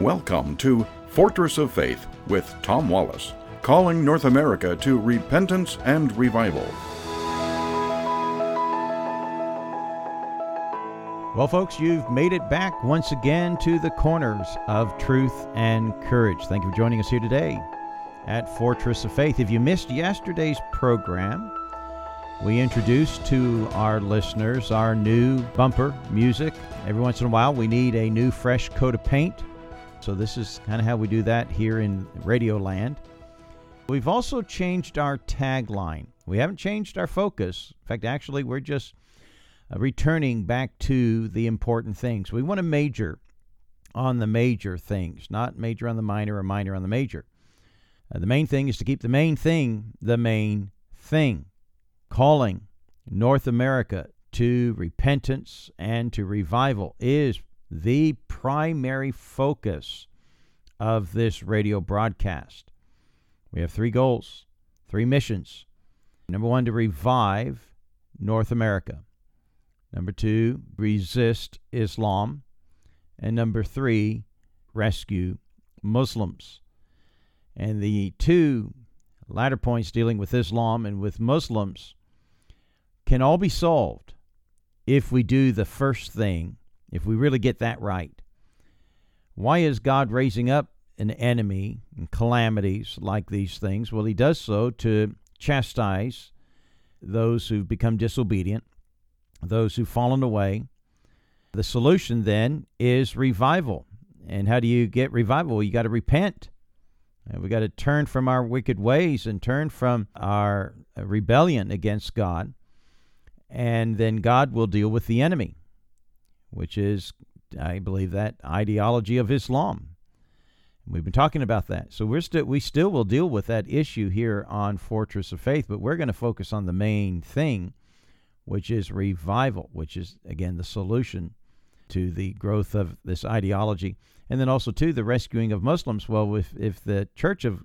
Welcome to Fortress of Faith with Tom Wallace, calling North America to repentance and revival. Well, folks, you've made it back once again to the corners of truth and courage. Thank you for joining us here today at Fortress of Faith. If you missed yesterday's program, we introduced to our listeners our new bumper music. Every once in a while, we need a new, fresh coat of paint. So, this is kind of how we do that here in Radio Land. We've also changed our tagline. We haven't changed our focus. In fact, actually, we're just uh, returning back to the important things. We want to major on the major things, not major on the minor or minor on the major. Uh, the main thing is to keep the main thing the main thing. Calling North America to repentance and to revival is the primary focus of this radio broadcast. We have three goals, three missions. Number one, to revive North America. Number two, resist Islam. And number three, rescue Muslims. And the two latter points dealing with Islam and with Muslims can all be solved if we do the first thing, if we really get that right. Why is God raising up an enemy and calamities like these things? Well, He does so to chastise those who've become disobedient those who've fallen away. The solution then is revival. And how do you get revival? You got to repent. And we got to turn from our wicked ways and turn from our uh, rebellion against God. And then God will deal with the enemy, which is, I believe, that ideology of Islam. We've been talking about that. So we're still we still will deal with that issue here on Fortress of Faith, but we're going to focus on the main thing, which is revival, which is, again, the solution to the growth of this ideology. And then also, too, the rescuing of Muslims. Well, if, if the Church of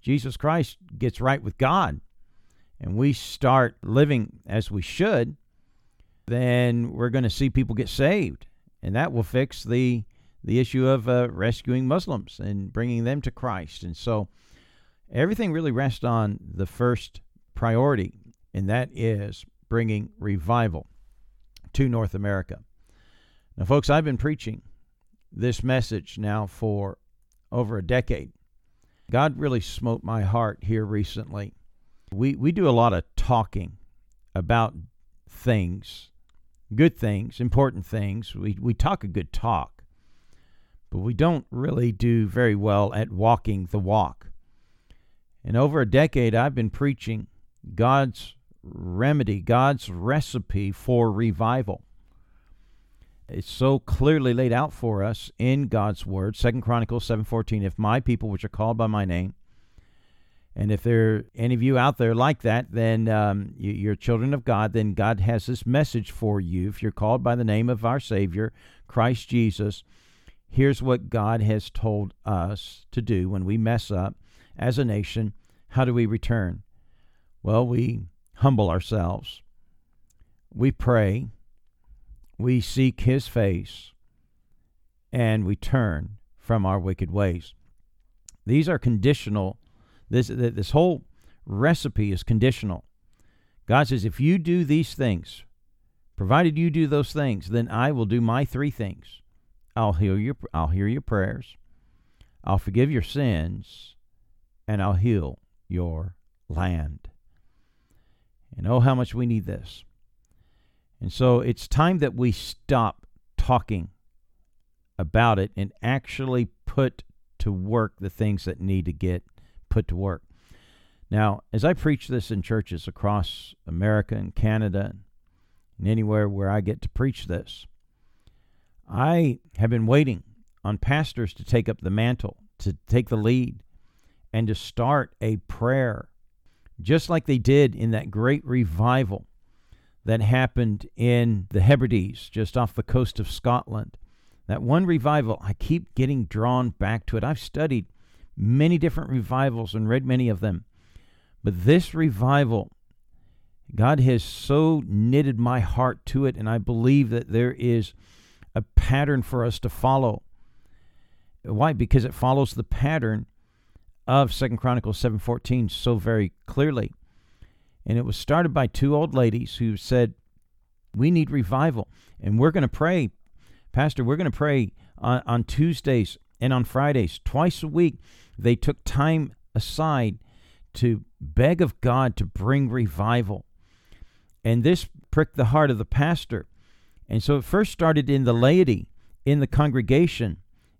Jesus Christ gets right with God and we start living as we should, then we're going to see people get saved. And that will fix the, the issue of uh, rescuing Muslims and bringing them to Christ. And so everything really rests on the first priority, and that is bringing revival to North America. Now, folks, I've been preaching this message now for over a decade. God really smote my heart here recently. We, we do a lot of talking about things, good things, important things. We, we talk a good talk, but we don't really do very well at walking the walk. And over a decade, I've been preaching God's remedy, God's recipe for revival. It's so clearly laid out for us in God's word. Second Chronicles 7:14, if my people which are called by my name, and if there are any of you out there like that, then um, you, are children of God, then God has this message for you. If you're called by the name of our Savior, Christ Jesus, here's what God has told us to do when we mess up as a nation. How do we return? Well, we humble ourselves. We pray. We seek His face. And we turn from our wicked ways. These are conditional. This, this whole recipe is conditional. God says, if you do these things, provided you do those things, then I will do my three things. I'll heal your I'll hear your prayers, I'll forgive your sins, and I'll heal your land. And oh, how much we need this. And so it's time that we stop talking about it and actually put to work the things that need to get put to work. Now, as I preach this in churches across America and Canada and anywhere where I get to preach this, I have been waiting on pastors to take up the mantle, to take the lead, and to start a prayer just like they did in that great revival that happened in the Hebrides, just off the coast of Scotland. That one revival, I keep getting drawn back to it. I've studied many different revivals and read many of them. But this revival, God has so knitted my heart to it, and I believe that there is a pattern for us to follow. Why? Because it follows the pattern of Second Chronicles 7:14 so very clearly. And it was started by two old ladies who said, "We need revival, and we're going to pray, Pastor. We're going to pray on, on Tuesdays and on Fridays, twice a week." They took time aside to beg of God to bring revival. And this pricked the heart of the pastor. And so it first started in the laity, in the congregation,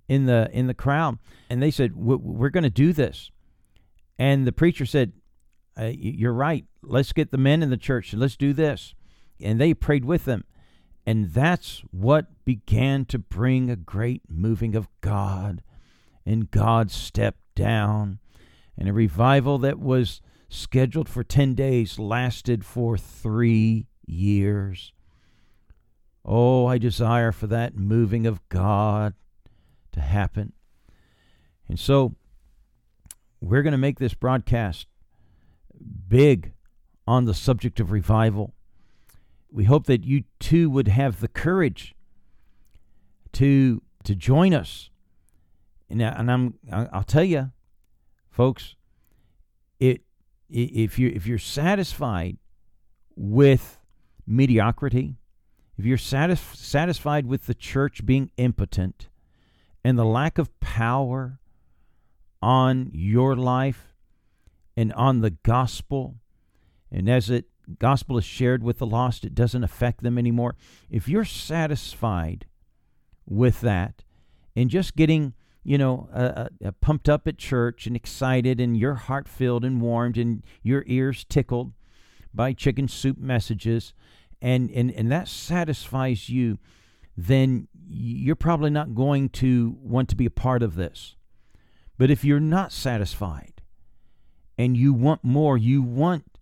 in the in the crowd, and they said, "We're going to do this." And the preacher said, uh, "You're right. Let's get the men in the church let's do this." And they prayed with them, and that's what began to bring a great moving of God. And God stepped down and a revival that was scheduled for 10 days lasted for three years. Oh, I desire for that moving of God to happen. And so we're going to make this broadcast big on the subject of revival. We hope that you too would have the courage to to join us. And, uh, and I'm I'll tell you, folks, it if you if you're satisfied with mediocrity, if you're satis- satisfied with the church being impotent and the lack of power on your life and on the gospel, and as it gospel is shared with the lost, it doesn't affect them anymore. If you're satisfied with that and just getting you know, uh, uh, pumped up at church and excited, and your heart filled and warmed, and your ears tickled by chicken soup messages, and, and, and that satisfies you, then you're probably not going to want to be a part of this. But if you're not satisfied and you want more, you want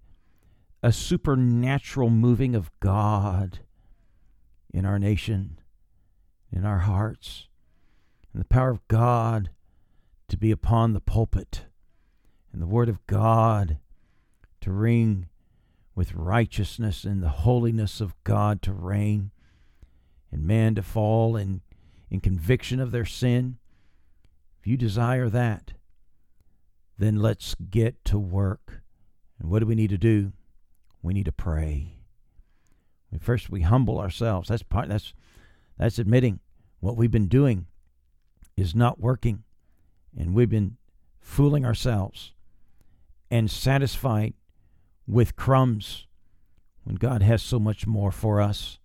a supernatural moving of God in our nation, in our hearts and the power of God to be upon the pulpit, and the word of God to ring with righteousness and the holiness of God to reign, and man to fall in, in conviction of their sin. If you desire that, then let's get to work. And what do we need to do? We need to pray. First, we humble ourselves. That's part. That's that's admitting what we've been doing is not working, and we've been fooling ourselves and satisfied with crumbs when God has so much more for us.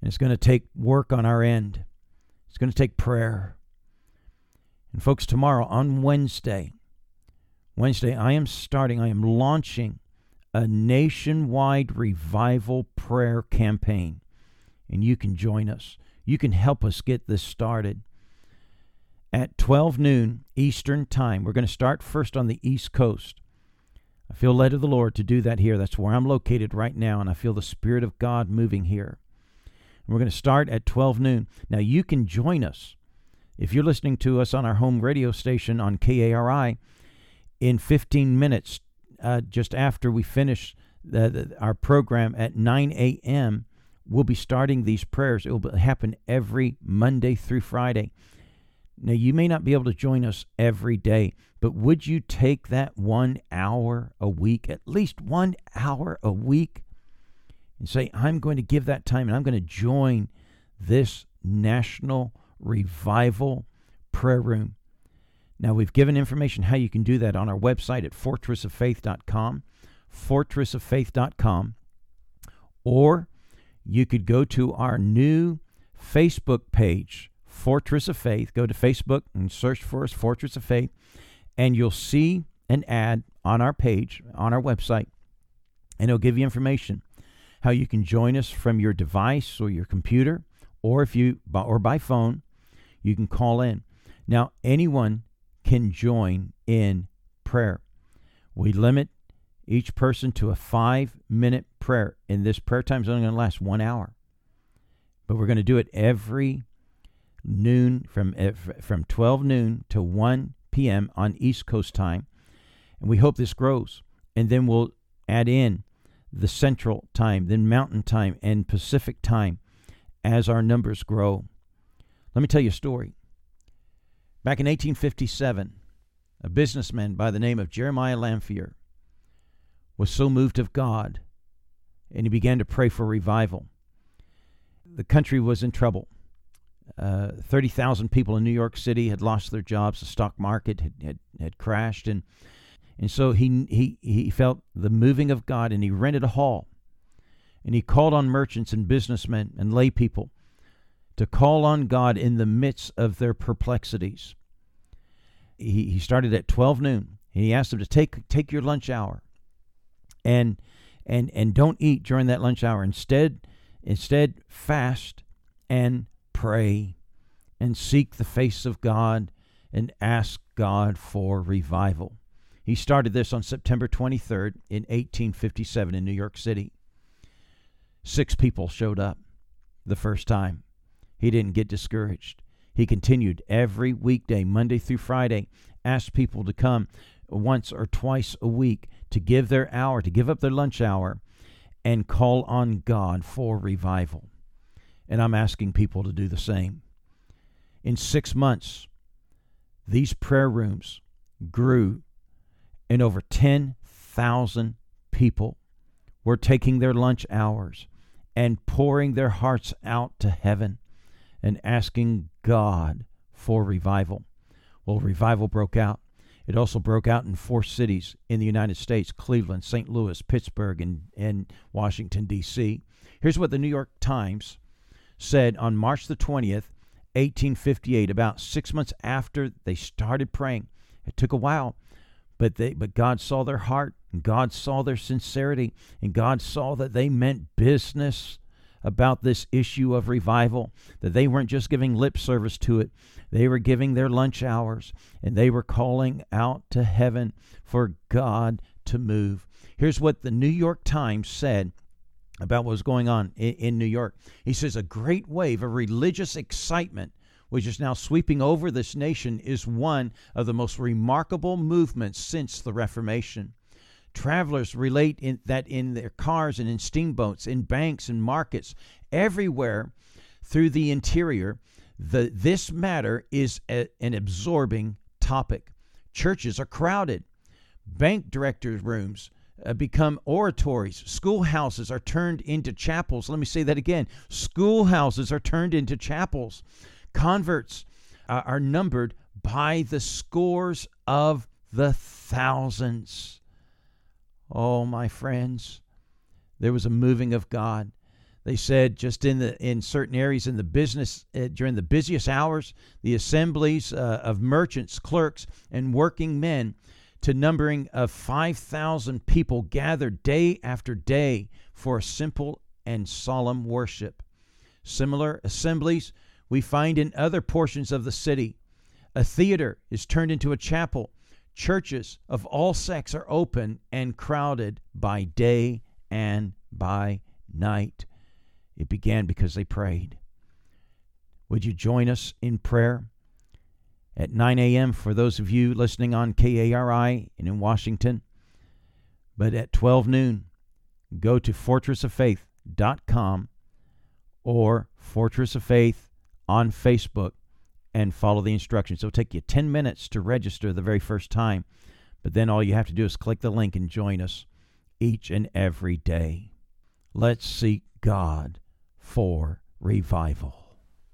And it's going to take work on our end, it's going to take prayer. And, folks, tomorrow on Wednesday, Wednesday, I am starting, I am launching a nationwide revival prayer campaign. And you can join us. You can help us get this started at 12 noon Eastern Time. We're going to start first on the East Coast. I feel led of the Lord to do that here. That's where I'm located right now, and I feel the Spirit of God moving here. And we're going to start at 12 noon. Now, you can join us if you're listening to us on our home radio station on KARI in 15 minutes, uh, just after we finish the, the, our program at 9 a.m. We'll be starting these prayers. It will happen every Monday through Friday. Now, you may not be able to join us every day, but would you take that one hour a week, at least one hour a week, and say, I'm going to give that time and I'm going to join this national revival prayer room? Now, we've given information how you can do that on our website at fortressoffaith.com, fortressoffaith.com, or you could go to our new Facebook page Fortress of Faith. Go to Facebook and search for us, Fortress of Faith, and you'll see an ad on our page, on our website, and it'll give you information how you can join us from your device or your computer, or if you or by phone, you can call in. Now, anyone can join in prayer. We limit each person to a five minute prayer, and this prayer time is only going to last one hour. But we're going to do it every noon from eh, from 12 noon to 1 p.m. on East Coast time, and we hope this grows. And then we'll add in the Central time, then Mountain time, and Pacific time as our numbers grow. Let me tell you a story. Back in 1857, a businessman by the name of Jeremiah Lanphier was so moved of God and he began to pray for revival. The country was in trouble. Uh, 30,000 people in New York City had lost their jobs. The stock market had, had, had crashed. And, and so he, he, he felt the moving of God and he rented a hall. And he called on merchants and businessmen and lay people to call on God in the midst of their perplexities. He, he started at 12 noon and he asked them to take, take your lunch hour and, and, and don't eat during that lunch hour. Instead, instead fast and pray and seek the face of God and ask God for revival. He started this on September 23rd in 1857 in New York City. Six people showed up the first time. He didn't get discouraged. He continued every weekday, Monday through Friday, asked people to come once or twice a week to give their hour, to give up their lunch hour, and call on God for revival. And I'm asking people to do the same. In six months, these prayer rooms grew, and over 10,000 people were taking their lunch hours and pouring their hearts out to heaven and asking God for revival. Well, revival broke out. It also broke out in four cities in the United States Cleveland, St. Louis, Pittsburgh, and, and Washington, D.C. Here's what the New York Times said on March the 20th, 1858, about six months after they started praying. It took a while, but, they, but God saw their heart, and God saw their sincerity, and God saw that they meant business about this issue of revival, that they weren't just giving lip service to it, they were giving their lunch hours, and they were calling out to heaven for God to move. Here's what the New York Times said about what was going on in, in, New York. He says, A great wave of religious excitement, which is now sweeping over this nation, is one of the most remarkable movements since the Reformation. Travelers relate in, that in their cars and in steamboats, in banks and markets, everywhere through the interior, the, this matter is a, an absorbing topic. Churches are crowded. Bank directors' rooms uh, become oratories. Schoolhouses are turned into chapels. Let me say that again. Schoolhouses are turned into chapels. Converts uh, are numbered by the scores of the thousands. Oh, my friends, there was a moving of God. They said just in the in certain areas in the business uh, during the busiest hours, the assemblies uh, of merchants, clerks, and working men, to numbering of five thousand people, gathered day after day for a simple and solemn worship. Similar assemblies we find in other portions of the city. A theater is turned into a chapel Churches of all sects are open and crowded by day and by night. It began because they prayed. Would you join us in prayer? At 9 a.m. for those of you listening on KARI and in Washington. But at 12 noon, go to fortressoffaith.com or Fortress of Faith on Facebook and follow the instructions. It'll take you 10 minutes to register the very first time, but then all you have to do is click the link and join us each and every day. Let's seek God for revival.